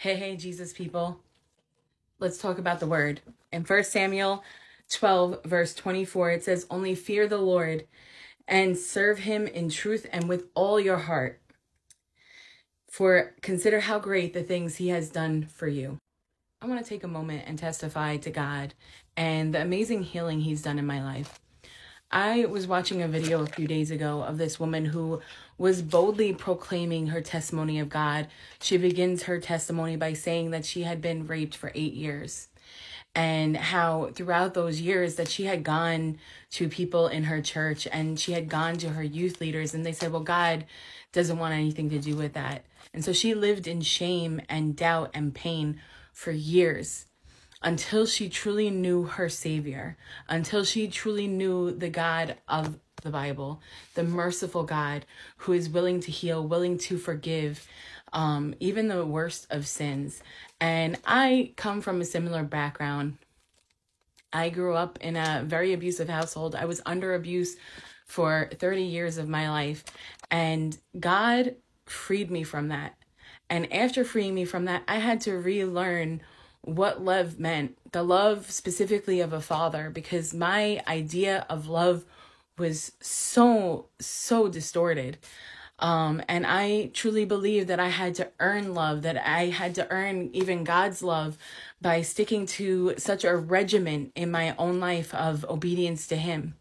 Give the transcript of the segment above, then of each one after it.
Hey, hey, Jesus people. Let's talk about the word. In 1 Samuel 12, verse 24, it says, Only fear the Lord and serve him in truth and with all your heart. For consider how great the things he has done for you. I want to take a moment and testify to God and the amazing healing he's done in my life. I was watching a video a few days ago of this woman who was boldly proclaiming her testimony of God. She begins her testimony by saying that she had been raped for eight years and how throughout those years that she had gone to people in her church and she had gone to her youth leaders and they said, well, God doesn't want anything to do with that. And so she lived in shame and doubt and pain for years until she truly knew her Savior, until she truly knew the God of the Bible, the merciful God who is willing to heal, willing to forgive, um, even the worst of sins. And I come from a similar background. I grew up in a very abusive household. I was under abuse for 30 years of my life, and God freed me from that. And after freeing me from that, I had to relearn what love meant the love specifically of a father because my idea of love was so so distorted. Um and i truly believe that i had to earn love that i had to earn even god's love by sticking to such a regimen in my own life of obedience to him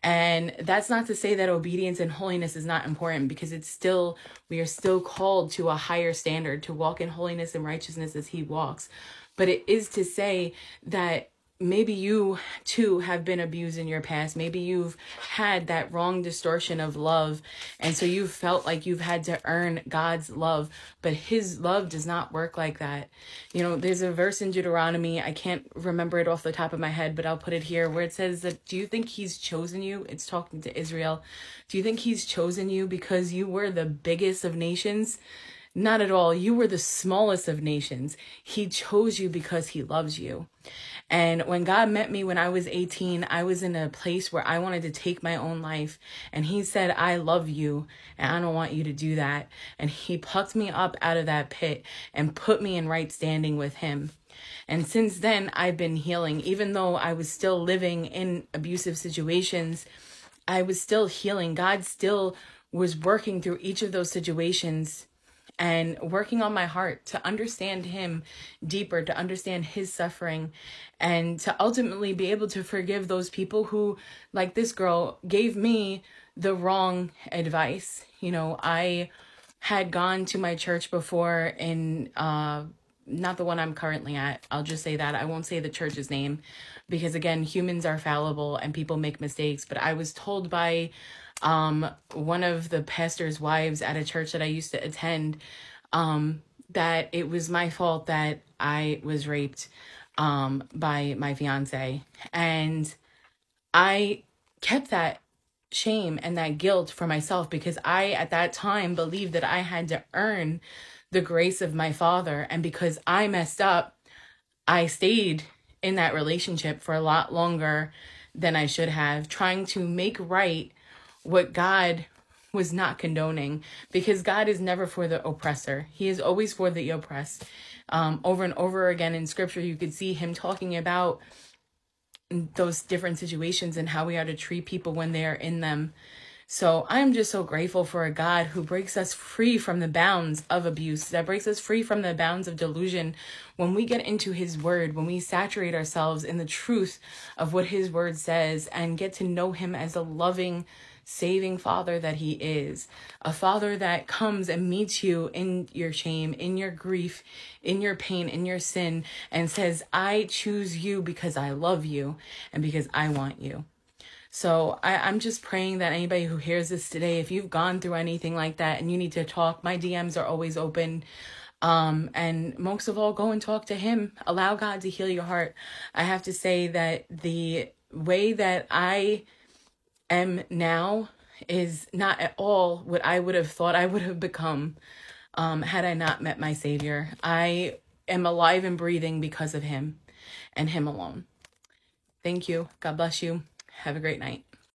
and that's not to say that obedience and holiness is not important because it's still, we are still called to a higher standard to walk in holiness and righteousness as He walks. But it is to say that maybe you too have been abused in your past. Maybe you've had that wrong distortion of love. And so you've felt like you've had to earn God's love, but his love does not work like that. You know, there's a verse in Deuteronomy, I can't remember it off the top of my head, but I'll put it here where it says that do you think he's chosen you? It's talking to Israel. Do you think he's chosen you because you were the biggest of nations? Not at all. You were the smallest of nations. He chose you because he loves you. And when God met me when I was 18, I was in a place where I wanted to take my own life. And he said, I love you and I don't want you to do that. And he plucked me up out of that pit and put me in right standing with him. And since then, I've been healing. Even though I was still living in abusive situations, I was still healing. God still was working through each of those situations and working on my heart to understand him deeper, to understand his suffering, and to ultimately be able to forgive those people who, like this girl, gave me the wrong advice. You know, I had gone to my church before in uh not the one I'm currently at. I'll just say that. I won't say the church's name because again, humans are fallible and people make mistakes, but I was told by um, one of the pastor's wives at a church that I used to attend um, that it was my fault that I was raped um, by my fiance. And I kept that shame and that guilt for myself because I, at that time, believed that I had to earn the grace of my father. And because I messed up, I stayed in that relationship for a lot longer than I should have, trying to make right what God was not condoning because God is never for the oppressor. He is always for the oppressed. Um, over and over again in scripture, you could see him talking about those different situations and how we are to treat people when they are in them. So I'm just so grateful for a God who breaks us free from the bounds of abuse, that breaks us free from the bounds of delusion. When we get into his word, when we saturate ourselves in the truth of what his word says and get to know him as a loving, saving father that he is. A father that comes and meets you in your shame, in your grief, in your pain, in your sin, and says, I choose you because I love you and because I want you. So I, I'm just praying that anybody who hears this today, if you've gone through anything like that and you need to talk, my DMs are always open. Um, and most of all, go and talk to him. Allow God to heal your heart. I have to say that the way that I am now is not at all what I would have thought I would have become um, had I not met my Savior. I am alive and breathing because of Him and Him alone. Thank you. God bless you. Have a great night.